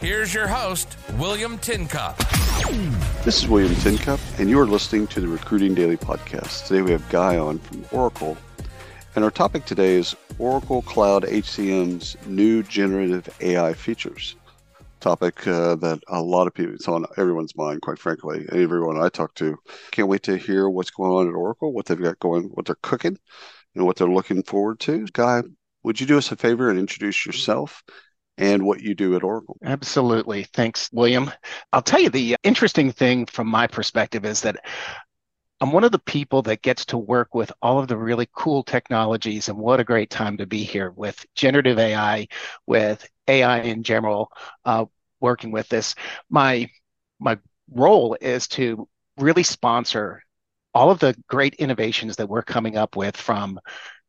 Here's your host, William Tincup. This is William Tincup, and you are listening to the Recruiting Daily Podcast. Today we have Guy on from Oracle, and our topic today is Oracle Cloud HCM's new generative AI features. Topic uh, that a lot of people, it's on everyone's mind, quite frankly. Everyone I talk to can't wait to hear what's going on at Oracle, what they've got going, what they're cooking, and what they're looking forward to. Guy, would you do us a favor and introduce yourself and what you do at Oracle. Absolutely. Thanks, William. I'll tell you the interesting thing from my perspective is that I'm one of the people that gets to work with all of the really cool technologies, and what a great time to be here with generative AI, with AI in general, uh, working with this. My my role is to really sponsor all of the great innovations that we're coming up with from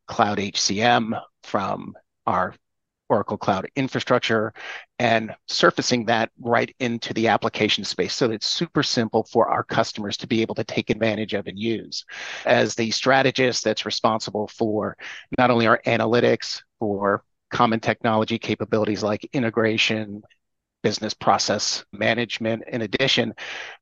Cloud HCM, from our Oracle Cloud infrastructure and surfacing that right into the application space so it's super simple for our customers to be able to take advantage of and use. As the strategist that's responsible for not only our analytics, for common technology capabilities like integration, business process management. In addition,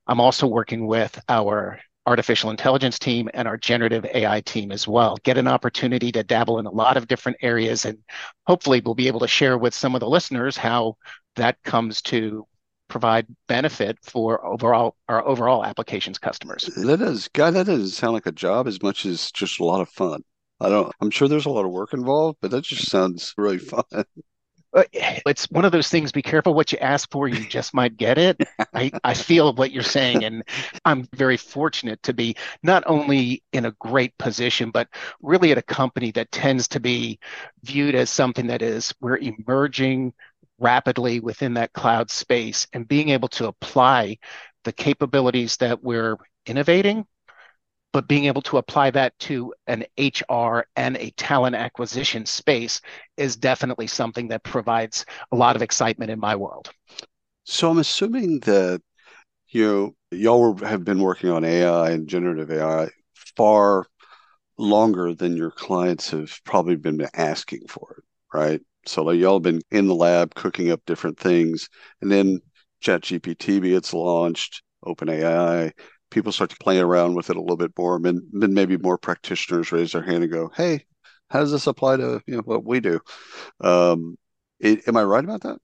I'm also working with our artificial intelligence team and our generative AI team as well. Get an opportunity to dabble in a lot of different areas, and hopefully, we'll be able to share with some of the listeners how that comes to provide benefit for overall our overall applications customers. That is, God, that doesn't sound like a job as much as just a lot of fun. I don't. I'm sure there's a lot of work involved, but that just sounds really fun. Uh, it's one of those things be careful what you ask for you just might get it. I, I feel what you're saying and i'm very fortunate to be not only in a great position but really at a company that tends to be viewed as something that is we're emerging rapidly within that cloud space and being able to apply the capabilities that we're innovating but being able to apply that to an HR and a talent acquisition space is definitely something that provides a lot of excitement in my world. So I'm assuming that you know y'all have been working on AI and generative AI far longer than your clients have probably been asking for it, right? So like y'all have been in the lab cooking up different things, and then ChatGPT gets launched, OpenAI people start to play around with it a little bit more, and then maybe more practitioners raise their hand and go, "Hey, how does this apply to you know what we do?" Um, it, am I right about that?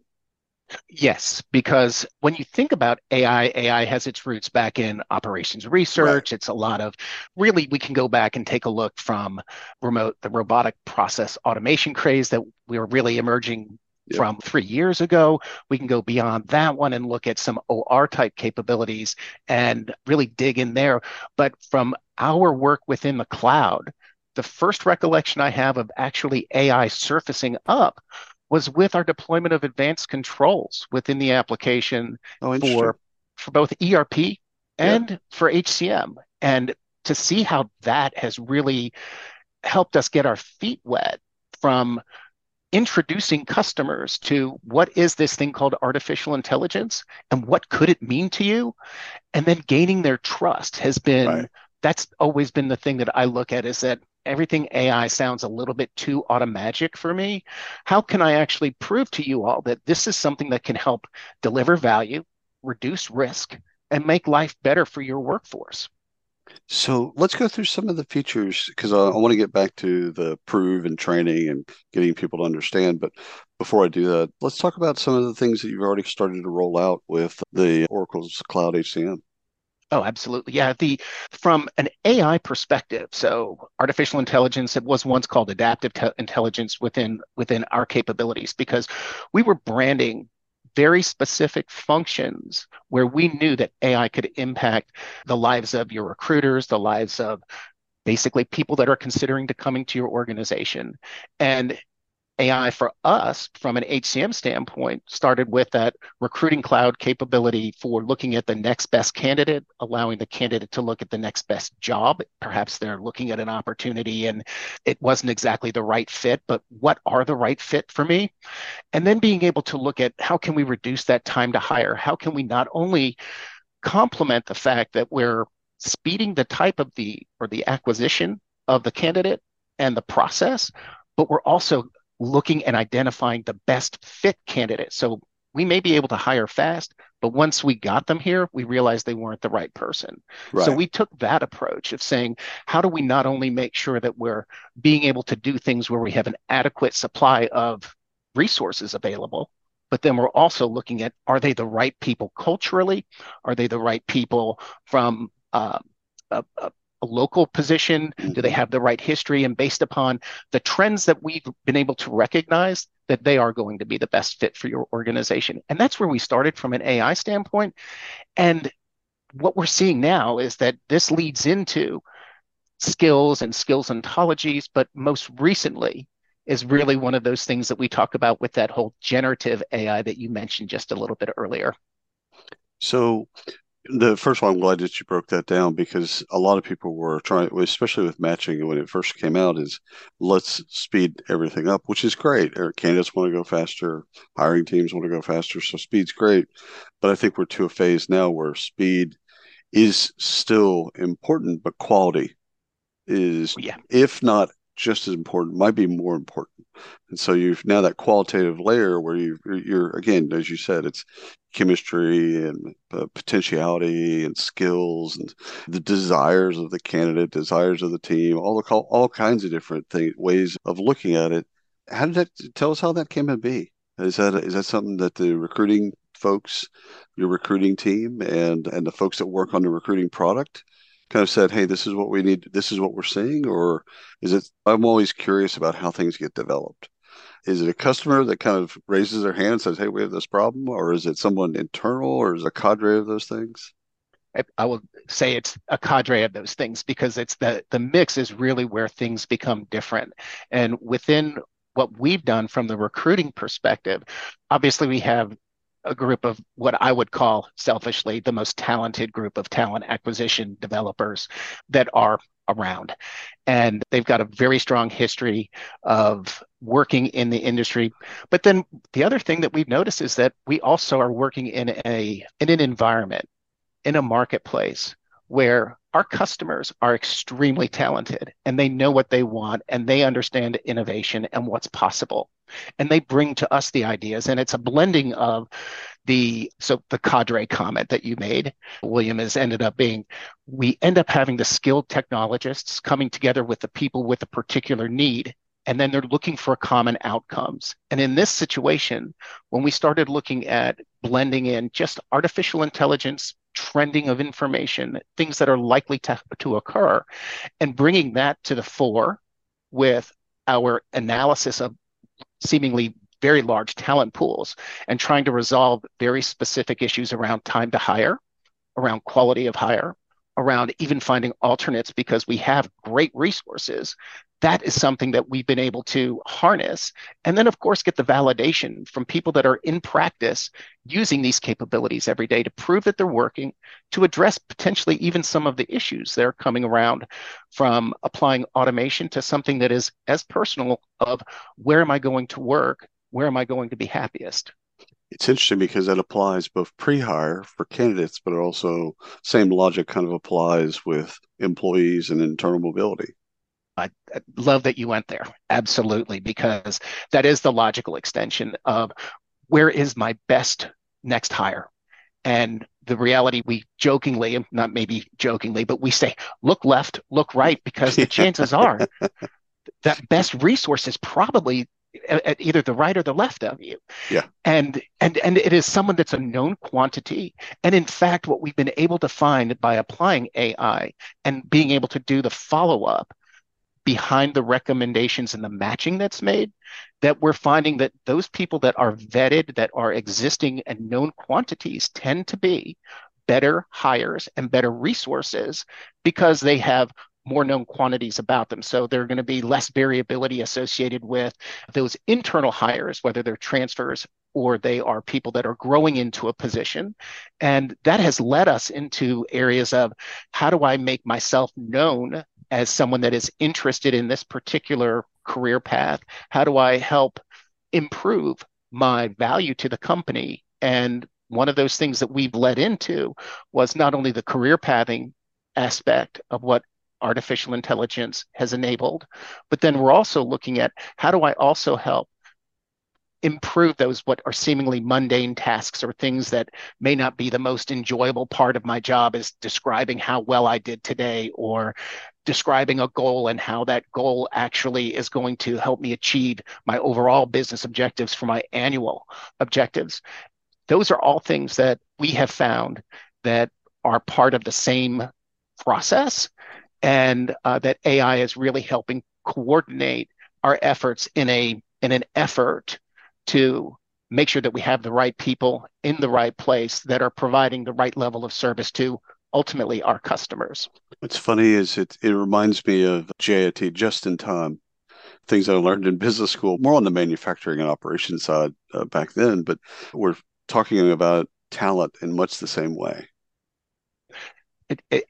Yes, because when you think about AI, AI has its roots back in operations research. Right. It's a lot of really, we can go back and take a look from remote, the robotic process automation craze that we were really emerging from three years ago. We can go beyond that one and look at some OR type capabilities and really dig in there. But from our work within the cloud, the first recollection I have of actually AI surfacing up was with our deployment of advanced controls within the application oh, for for both ERP and yeah. for HCM. And to see how that has really helped us get our feet wet from introducing customers to what is this thing called artificial intelligence and what could it mean to you? And then gaining their trust has been right. that's always been the thing that i look at is that everything ai sounds a little bit too automagic for me. How can i actually prove to you all that this is something that can help deliver value reduce risk and make life better for your workforce so let's go through some of the features because I, I want to get back to the prove and training and getting people to understand. But before I do that, let's talk about some of the things that you've already started to roll out with the Oracle's Cloud HCM. Oh, absolutely. Yeah. The from an AI perspective, so artificial intelligence, it was once called adaptive te- intelligence within within our capabilities because we were branding very specific functions where we knew that AI could impact the lives of your recruiters, the lives of basically people that are considering to coming to your organization. And AI for us from an HCM standpoint started with that recruiting cloud capability for looking at the next best candidate, allowing the candidate to look at the next best job. Perhaps they're looking at an opportunity and it wasn't exactly the right fit, but what are the right fit for me? And then being able to look at how can we reduce that time to hire? How can we not only complement the fact that we're speeding the type of the or the acquisition of the candidate and the process, but we're also looking and identifying the best fit candidate. So we may be able to hire fast, but once we got them here, we realized they weren't the right person. Right. So we took that approach of saying, how do we not only make sure that we're being able to do things where we have an adequate supply of resources available, but then we're also looking at are they the right people culturally? Are they the right people from uh, a, a, a local position? Do they mm-hmm. have the right history? And based upon the trends that we've been able to recognize, that they are going to be the best fit for your organization. And that's where we started from an AI standpoint. And what we're seeing now is that this leads into skills and skills ontologies, but most recently is really one of those things that we talk about with that whole generative AI that you mentioned just a little bit earlier. So the first one, I'm glad that you broke that down because a lot of people were trying, especially with matching when it first came out, is let's speed everything up, which is great. Candidates want to go faster, hiring teams want to go faster, so speed's great. But I think we're to a phase now where speed is still important, but quality is, oh, yeah. if not just as important, might be more important. And so you've now that qualitative layer where you you're again, as you said, it's chemistry and uh, potentiality and skills and the desires of the candidate, desires of the team, all the all kinds of different things, ways of looking at it. How did that tell us how that came to be? Is that is that something that the recruiting folks, your recruiting team, and and the folks that work on the recruiting product kind of said, "Hey, this is what we need. This is what we're seeing," or is it? I'm always curious about how things get developed. Is it a customer that kind of raises their hand and says, "Hey, we have this problem," or is it someone internal, or is a cadre of those things? I, I will say it's a cadre of those things because it's the the mix is really where things become different, and within what we've done from the recruiting perspective, obviously we have a group of what I would call selfishly the most talented group of talent acquisition developers that are around. And they've got a very strong history of working in the industry. But then the other thing that we've noticed is that we also are working in a in an environment, in a marketplace where our customers are extremely talented and they know what they want and they understand innovation and what's possible and they bring to us the ideas and it's a blending of the so the cadre comment that you made william has ended up being we end up having the skilled technologists coming together with the people with a particular need and then they're looking for common outcomes. And in this situation when we started looking at blending in just artificial intelligence trending of information things that are likely to, to occur and bringing that to the fore with our analysis of seemingly very large talent pools and trying to resolve very specific issues around time to hire, around quality of hire, around even finding alternates because we have great resources that is something that we've been able to harness. And then, of course, get the validation from people that are in practice using these capabilities every day to prove that they're working, to address potentially even some of the issues that are coming around from applying automation to something that is as personal of where am I going to work? Where am I going to be happiest? It's interesting because that applies both pre-hire for candidates, but also same logic kind of applies with employees and internal mobility. I, love that you went there. Absolutely, because that is the logical extension of where is my best next hire? And the reality we jokingly, not maybe jokingly, but we say, look left, look right, because the chances are that best resource is probably at either the right or the left of you. Yeah. And and and it is someone that's a known quantity. And in fact, what we've been able to find by applying AI and being able to do the follow-up behind the recommendations and the matching that's made that we're finding that those people that are vetted that are existing and known quantities tend to be better hires and better resources because they have more known quantities about them. So there are going to be less variability associated with those internal hires, whether they're transfers or they are people that are growing into a position. And that has led us into areas of how do I make myself known as someone that is interested in this particular career path? How do I help improve my value to the company? And one of those things that we've led into was not only the career pathing aspect of what artificial intelligence has enabled, but then we're also looking at how do I also help improve those what are seemingly mundane tasks or things that may not be the most enjoyable part of my job is describing how well I did today or describing a goal and how that goal actually is going to help me achieve my overall business objectives for my annual objectives. Those are all things that we have found that are part of the same process and uh, that AI is really helping coordinate our efforts in a in an effort to make sure that we have the right people in the right place that are providing the right level of service to ultimately our customers. What's funny is it, it reminds me of JIT just in time, things I learned in business school, more on the manufacturing and operations side uh, back then, but we're talking about talent in much the same way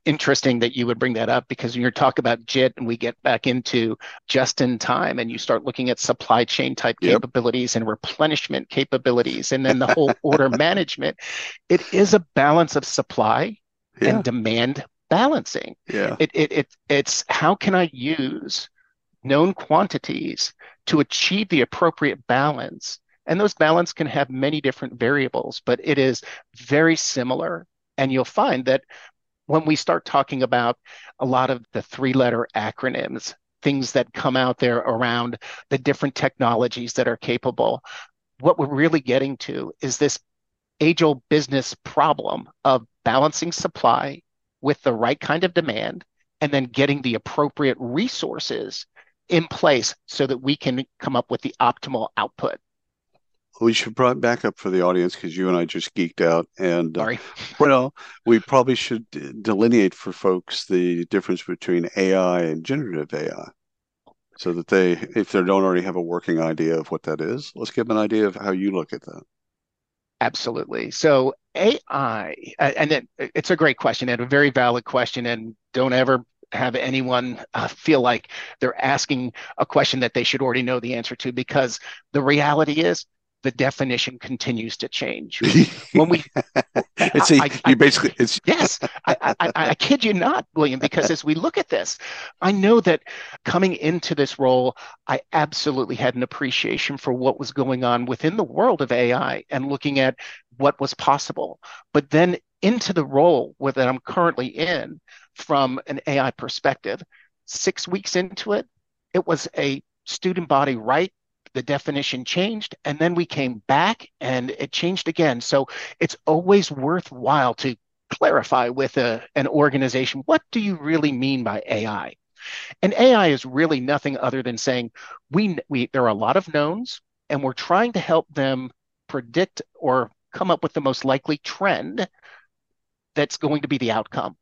interesting that you would bring that up because when you talk about JIT and we get back into just in time and you start looking at supply chain type yep. capabilities and replenishment capabilities and then the whole order management, it is a balance of supply yeah. and demand balancing. Yeah. It, it, it, it's how can I use known quantities to achieve the appropriate balance and those balance can have many different variables, but it is very similar. And you'll find that when we start talking about a lot of the three letter acronyms, things that come out there around the different technologies that are capable, what we're really getting to is this age old business problem of balancing supply with the right kind of demand and then getting the appropriate resources in place so that we can come up with the optimal output we should bring back up for the audience because you and I just geeked out. And uh, sorry, well, we probably should delineate for folks the difference between AI and generative AI, so that they, if they don't already have a working idea of what that is, let's give them an idea of how you look at that. Absolutely. So AI, and it, it's a great question and a very valid question, and don't ever have anyone uh, feel like they're asking a question that they should already know the answer to because the reality is the definition continues to change. When we, it's a, I, I, you basically, it's yes, I, I, I kid you not, William, because as we look at this, I know that coming into this role, I absolutely had an appreciation for what was going on within the world of AI and looking at what was possible. But then into the role that I'm currently in from an AI perspective, six weeks into it, it was a student body right the definition changed and then we came back and it changed again. So it's always worthwhile to clarify with a, an organization what do you really mean by ai and ai is really nothing other than saying we, we there are a lot of knowns and we're trying to help them predict or come up with the most likely trend that's going to be the outcome.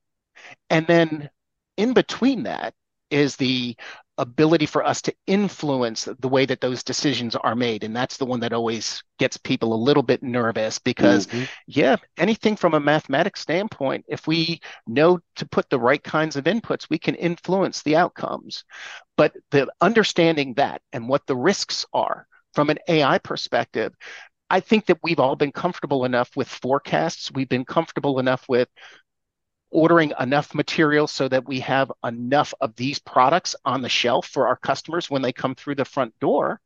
And then in between that is the ability for us to influence the way that those decisions are made and that's the one that always gets people a little bit nervous because mm-hmm. yeah anything from a mathematics standpoint if we know to put the right kinds of inputs we can influence the outcomes but the understanding that and what the risks are from an ai perspective I think that we've all been comfortable enough with forecasts. We've been comfortable enough with ordering enough material so that we have enough of these products on the shelf for our customers when they come through the front door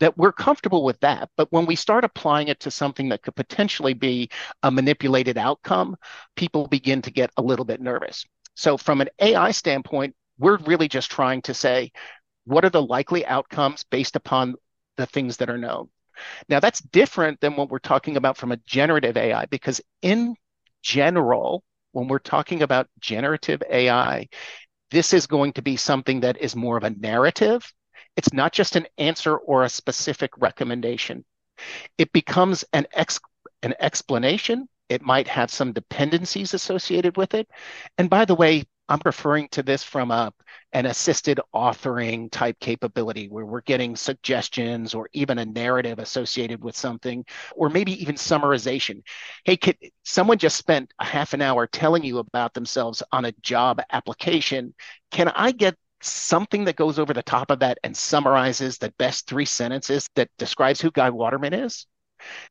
that we're comfortable with that. But when we start applying it to something that could potentially be a manipulated outcome people begin to get a little bit nervous. So from an ai standpoint we're really just trying to say what are the likely outcomes based upon the things that are known? Now that's different than what we're talking about from a generative ai because in general when we're talking about generative AI, this is going to be something that is more of a narrative. It's not just an answer or a specific recommendation. It becomes an ex- an explanation. It might have some dependencies associated with it. And by the way, I'm referring to this from a an assisted authoring type capability where we're getting suggestions or even a narrative associated with something, or maybe even summarization. Hey, could, someone just spent a half an hour telling you about themselves on a job application. Can I get something that goes over the top of that and summarizes the best three sentences that describes who Guy Waterman is?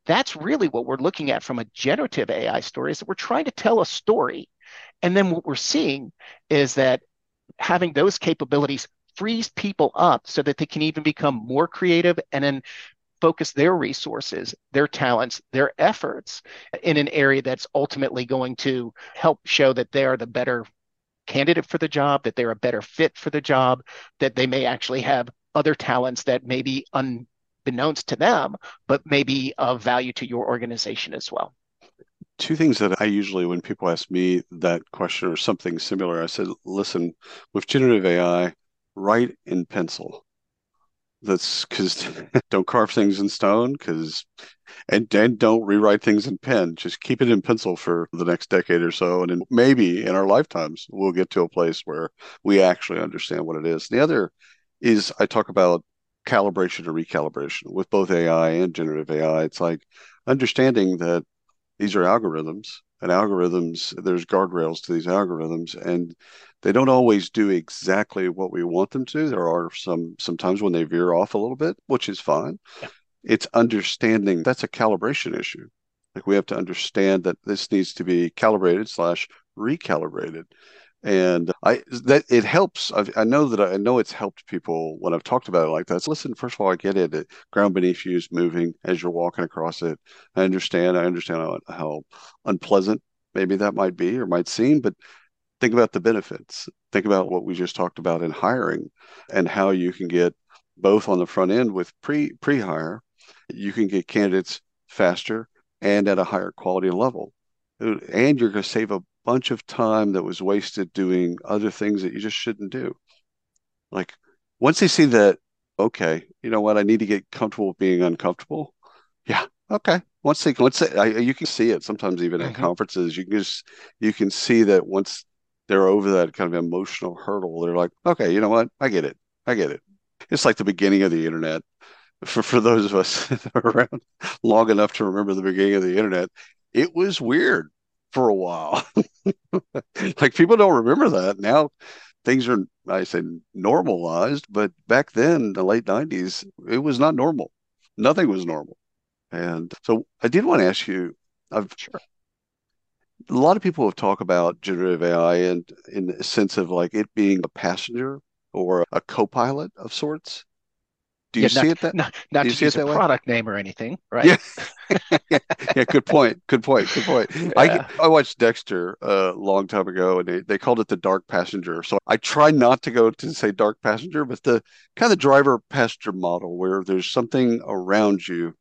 That's really what we're looking at from a generative AI story is that we're trying to tell a story. And then what we're seeing is that having those capabilities frees people up so that they can even become more creative and then focus their resources, their talents, their efforts in an area that's ultimately going to help show that they are the better candidate for the job, that they're a better fit for the job, that they may actually have other talents that may be unbeknownst to them, but maybe of value to your organization as well. Two things that I usually, when people ask me that question or something similar, I said, listen, with generative AI, write in pencil. That's because don't carve things in stone because and and don't rewrite things in pen. Just keep it in pencil for the next decade or so and maybe in our lifetimes we'll get to a place where we actually understand what it is. The other is i talk about calibration or recalibration. With both ai and generative ai it's like understanding that these are algorithms and algorithms there's guardrails to these algorithms and they don't always do exactly what we want them to. There are some sometimes when they veer off a little bit which is fine. Yeah. it's understanding that's a calibration issue. Like we have to understand that this needs to be calibrated slash recalibrated and I that it helps. I've, i know that I know it's helped people when I've talked about it like that. So listen, first of all, I get it. The ground beneath you is moving as you're walking across it. I understand. I understand how, how unpleasant maybe that might be or might seem, but think about the benefits. Think about what we just talked about in hiring and how you can get both on the front end with pre pre hire, you can get candidates faster and at a higher quality level. And you're going to save a bunch of time that was wasted doing other things that you just shouldn't do. Like once they see that, okay, you know what, I need to get comfortable with being uncomfortable. Yeah, okay. Once they once they, I, you can see it sometimes even mm-hmm. at conferences, you can just you can see that once they're over that kind of emotional hurdle, they're like, okay, you know what, I get it, I get it. It's like the beginning of the internet. For for those of us around long enough to remember the beginning of the internet, it was weird for a while. like people don't remember that now. Things are, I say, normalized, but back then, the late '90s, it was not normal. Nothing was normal, and so I did want to ask you. I've sure. A lot of people have talked about generative AI and in the sense of like it being a passenger or a co-pilot of sorts. Do you yeah, see not, it that not, not to use a product name or anything, right? Yeah. yeah, good point. Good point. Good point. Yeah. I I watched Dexter a long time ago, and they, they called it the dark passenger. So I try not to go to say dark passenger, but the kind of driver passenger model where there's something around you,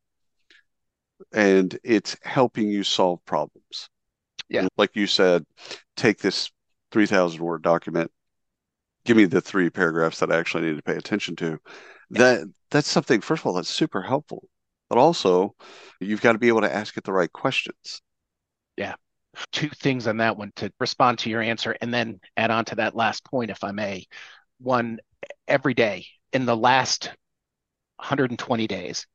and it's helping you solve problems. Yeah, like you said, take this three thousand word document. Give me the three paragraphs that I actually need to pay attention to that that's something first of all that's super helpful but also you've got to be able to ask it the right questions. Yeah. Two things on that one to respond to your answer and then add on to that last point if i may. One every day in the last 120 days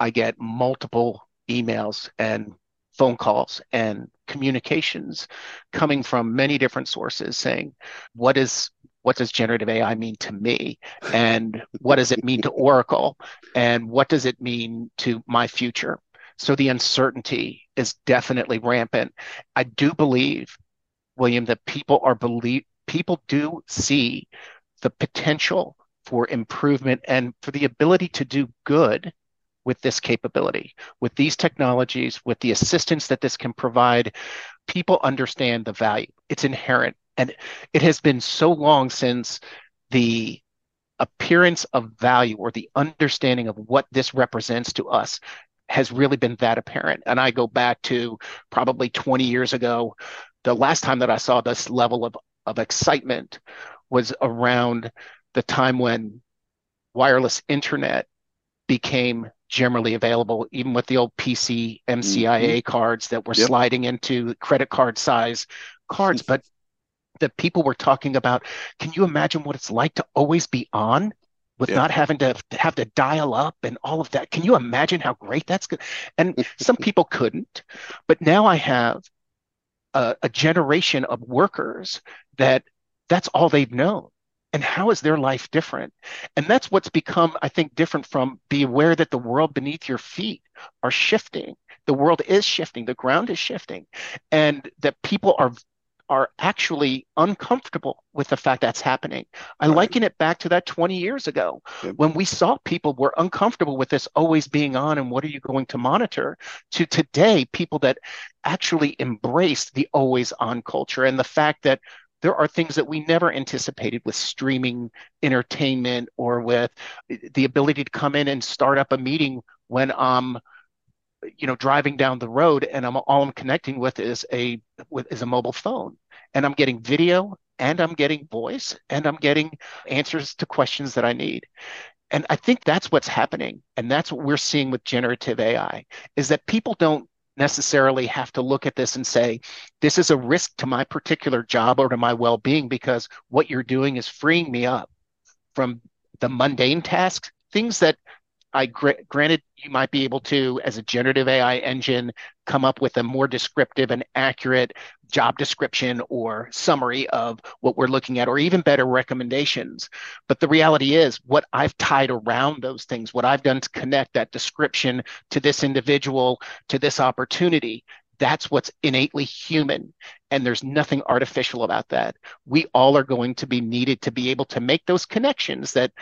i get multiple emails and phone calls and communications coming from many different sources saying what is what does generative AI mean to me? And what does it mean to Oracle? And what does it mean to my future? So the uncertainty is definitely rampant. I do believe, William, that people are believe people do see the potential for improvement and for the ability to do good with this capability, with these technologies, with the assistance that this can provide. People understand the value. It's inherent and it has been so long since the appearance of value or the understanding of what this represents to us has really been that apparent. And I go back to probably 20 years ago. The last time that I saw this level of, of excitement was around the time when wireless internet became generally available, even with the old PCMCIA mm-hmm. cards that were yep. sliding into credit card size cards. But that people were talking about. Can you imagine what it's like to always be on? with yeah. not having to have to dial up and all of that. Can you imagine how great that's good? And some people couldn't, but now I have a, a, generation of workers that that's all they've known. And how is their life different? And that's what's become, I think, different from be aware that the world beneath your feet are shifting. The world is shifting. The ground is shifting. And that people are are actually uncomfortable with the fact that's happening. I right. liken it back to that 20 years ago yep. when we saw people were uncomfortable with this always being on and what are you going to monitor to today people that actually embraced the always on culture and the fact that there are things that we never anticipated with streaming entertainment or with the ability to come in and start up a meeting when I'm um you know driving down the road and I'm all I'm connecting with is a with is a mobile phone and I'm getting video and I'm getting voice and I'm getting answers to questions that I need. And I think that's what's happening and that's what we're seeing with generative AI is that people don't necessarily have to look at this and say this is a risk to my particular job or to my well-being because what you're doing is freeing me up from the mundane tasks things that I gr- granted you might be able to, as a generative AI engine, come up with a more descriptive and accurate job description or summary of what we're looking at, or even better recommendations. But the reality is, what I've tied around those things, what I've done to connect that description to this individual, to this opportunity, that's what's innately human. And there's nothing artificial about that. We all are going to be needed to be able to make those connections that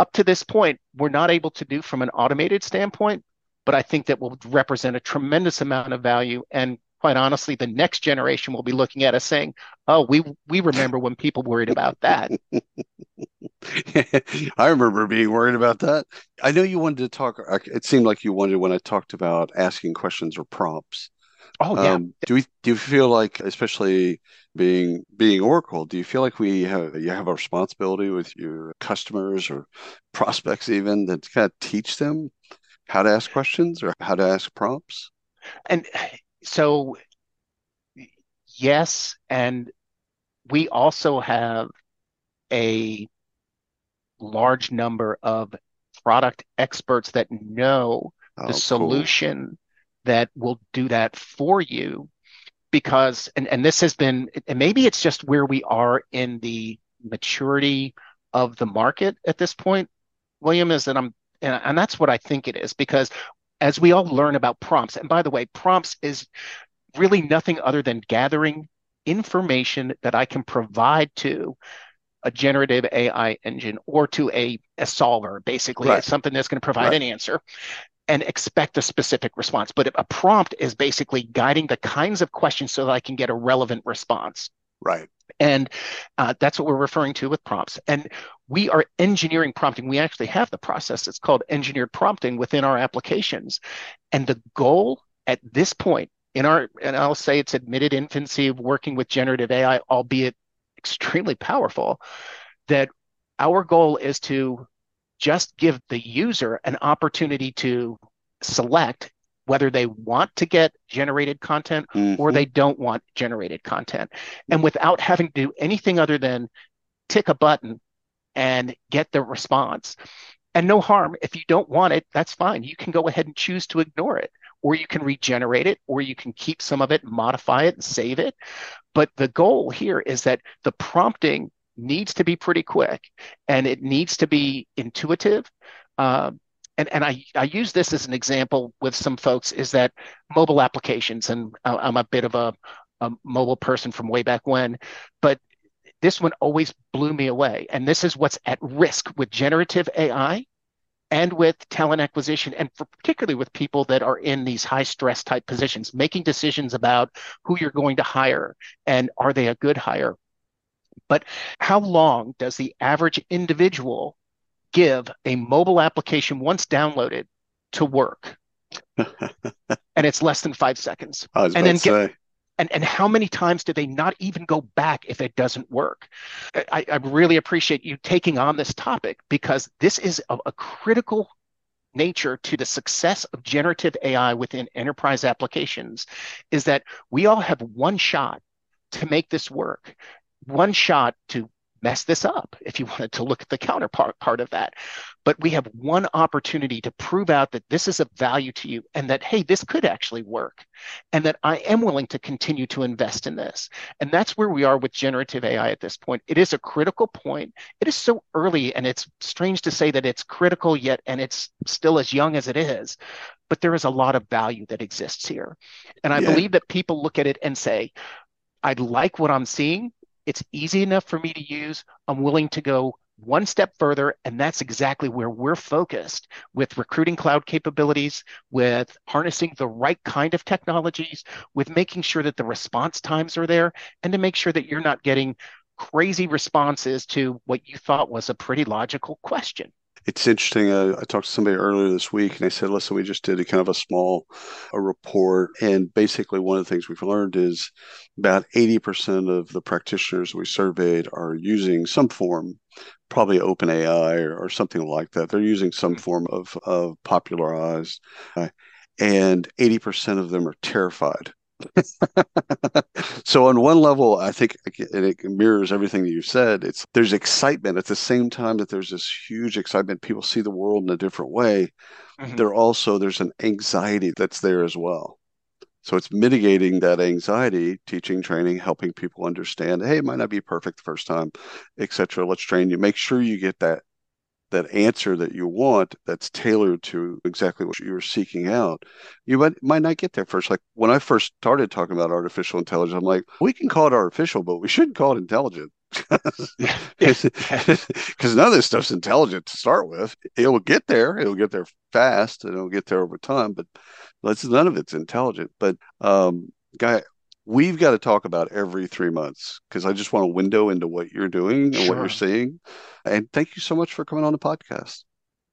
up to this point, we're not able to do from an automated standpoint, but I think that will represent a tremendous amount of value. And quite honestly, the next generation will be looking at us saying, "Oh, we we remember when people worried about that." I remember being worried about that. I know you wanted to talk. It seemed like you wanted when I talked about asking questions or prompts. Oh yeah. Um, do we do you feel like, especially being being Oracle, do you feel like we have you have a responsibility with your customers or prospects even that kind of teach them how to ask questions or how to ask prompts? And so yes, and we also have a large number of product experts that know oh, the solution cool that will do that for you because and, and this has been and maybe it's just where we are in the maturity of the market at this point william is that i'm and, and that's what i think it is because as we all learn about prompts and by the way prompts is really nothing other than gathering information that i can provide to a generative AI engine or to a, a solver, basically, right. something that's going to provide right. an answer and expect a specific response. But a prompt is basically guiding the kinds of questions so that I can get a relevant response. Right. And uh, that's what we're referring to with prompts. And we are engineering prompting. We actually have the process that's called engineered prompting within our applications. And the goal at this point in our, and I'll say it's admitted infancy of working with generative AI, albeit extremely powerful, that our goal is to just give the user an opportunity to select whether they want to get generated content mm-hmm. or they don't want generated content. And without having to do anything other than tick a button and get the response. And no harm. If you don't want it, that's fine. You can go ahead and choose to ignore it, or you can regenerate it, or you can keep some of it, modify it, and save it. But the goal here is that the prompting needs to be pretty quick and it needs to be intuitive. Uh, and, and I, I use this as an example with some folks is that mobile applications, and I'm a bit of a, a mobile person from way back when, but this one always blew me away. And this is what's at risk with generative AI and with talent acquisition, and particularly with people that are in these high stress type positions, making decisions about who you're going to hire and are they a good hire but how long does the average individual give a mobile application once downloaded to work? and it's less than five seconds. and then get, and, and how many times do they not even go back if it doesn't work? I, I really appreciate you taking on this topic because this is a, a critical nature to the success of generative AI within enterprise applications is that we all have one shot to make this work one shot to mess this up if you wanted to look at the counterpart part of that. But we have one opportunity to prove out that this is of value to you and that, hey, this could actually work and that I am willing to continue to invest in this. And that's where we are with generative AI at this point. It is a critical point. It is so early and it's strange to say that it's critical yet and it's still as young as it is. But there is a lot of value that exists here. And I yeah. believe that people look at it and say, I like what I'm seeing it's easy enough for me to use. I'm willing to go one step further, and that's exactly where we're focused with recruiting cloud capabilities, with harnessing the right kind of technologies, with making sure that the response times are there, and to make sure that you're not getting crazy responses to what you thought was a pretty logical question it's interesting. Uh, I talked to somebody earlier this week, and they said, "Listen, we just did a kind of a small a report, and basically one of the things we've learned is about eighty percent of the practitioners we surveyed are using some form, probably OpenAI or, or something like that. They're using some mm-hmm. form of of popularized, uh, and eighty percent of them are terrified so on one level, I think and it mirrors everything that you said. It's there's excitement at the same time that there's this huge excitement. People see the world in a different way. Mm-hmm. There also there's an anxiety that's there as well. So it's mitigating that anxiety, teaching, training, helping people understand. Hey, it might not be perfect the first time, etc. Let's train you. Make sure you get that that answer that you want that's tailored to exactly what you're seeking out you might, might not get there first. Like when i first started talking about artificial intelligence i'm like we can call it artificial but we shouldn't call it intelligent. Because none of this stuff's intelligent to start with. It'll get there it'll get there fast and it'll get there over time but none of it's intelligent. But um guy we've got to talk about every three months because I just want a window into what you're doing and sure. what you're seeing. And thank you so much for coming on the podcast.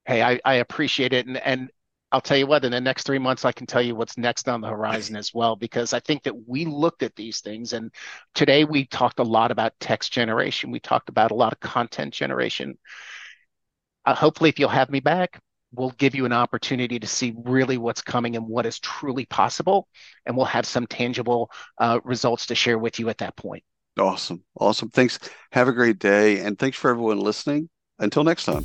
Hey, I, I appreciate it. And, and I'll tell you what, in the next three months, I can tell you what's next on the horizon as well, because I think that we looked at these things. And today we talked a lot about text generation, we talked about a lot of content generation. Uh, hopefully, if you'll have me back, we'll give you an opportunity to see really what's coming and what is truly possible. And we'll have some tangible uh, results to share with you at that point. Awesome. Awesome. Thanks. Have a great day. And thanks for everyone listening. Until next time.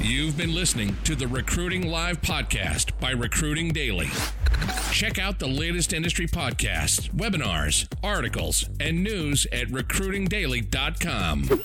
You've been listening to the Recruiting Live podcast by Recruiting Daily. Check out the latest industry podcasts, webinars, articles, and news at recruitingdaily.com.